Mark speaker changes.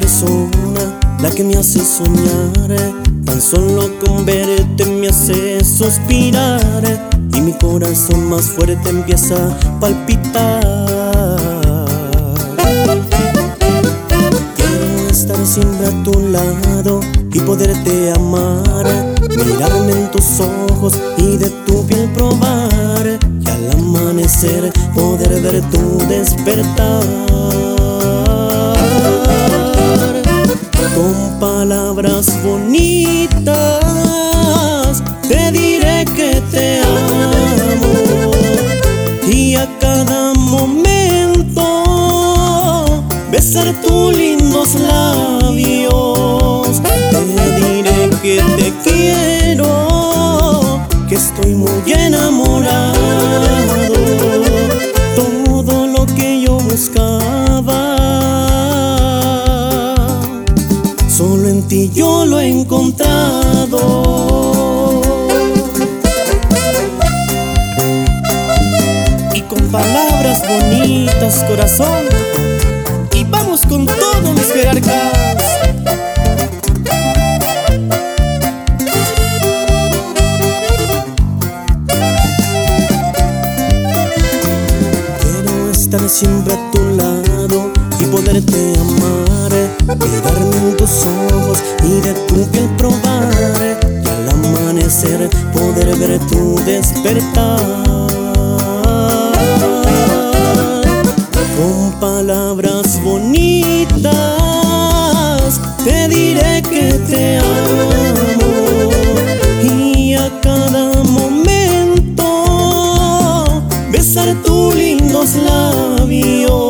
Speaker 1: persona la que me hace soñar. Tan solo con verte me hace suspirar y mi corazón más fuerte empieza a palpitar. Quiero estar siempre a tu lado y poderte amar, mirarme en tus ojos y de tu piel probar y al amanecer poder ver tu despertar. Con palabras bonitas te diré que te amo y a cada momento besar tus lindos labios. Te diré que te quiero, que estoy muy enamorado. Solo en ti yo lo he encontrado. Y con palabras bonitas, corazón. Y vamos con todos mis jerarcas. Quiero estar siempre a tu lado y poderte amar, poder ver tu despertar. Con palabras bonitas te diré que te amo y a cada momento besar tus lindos labios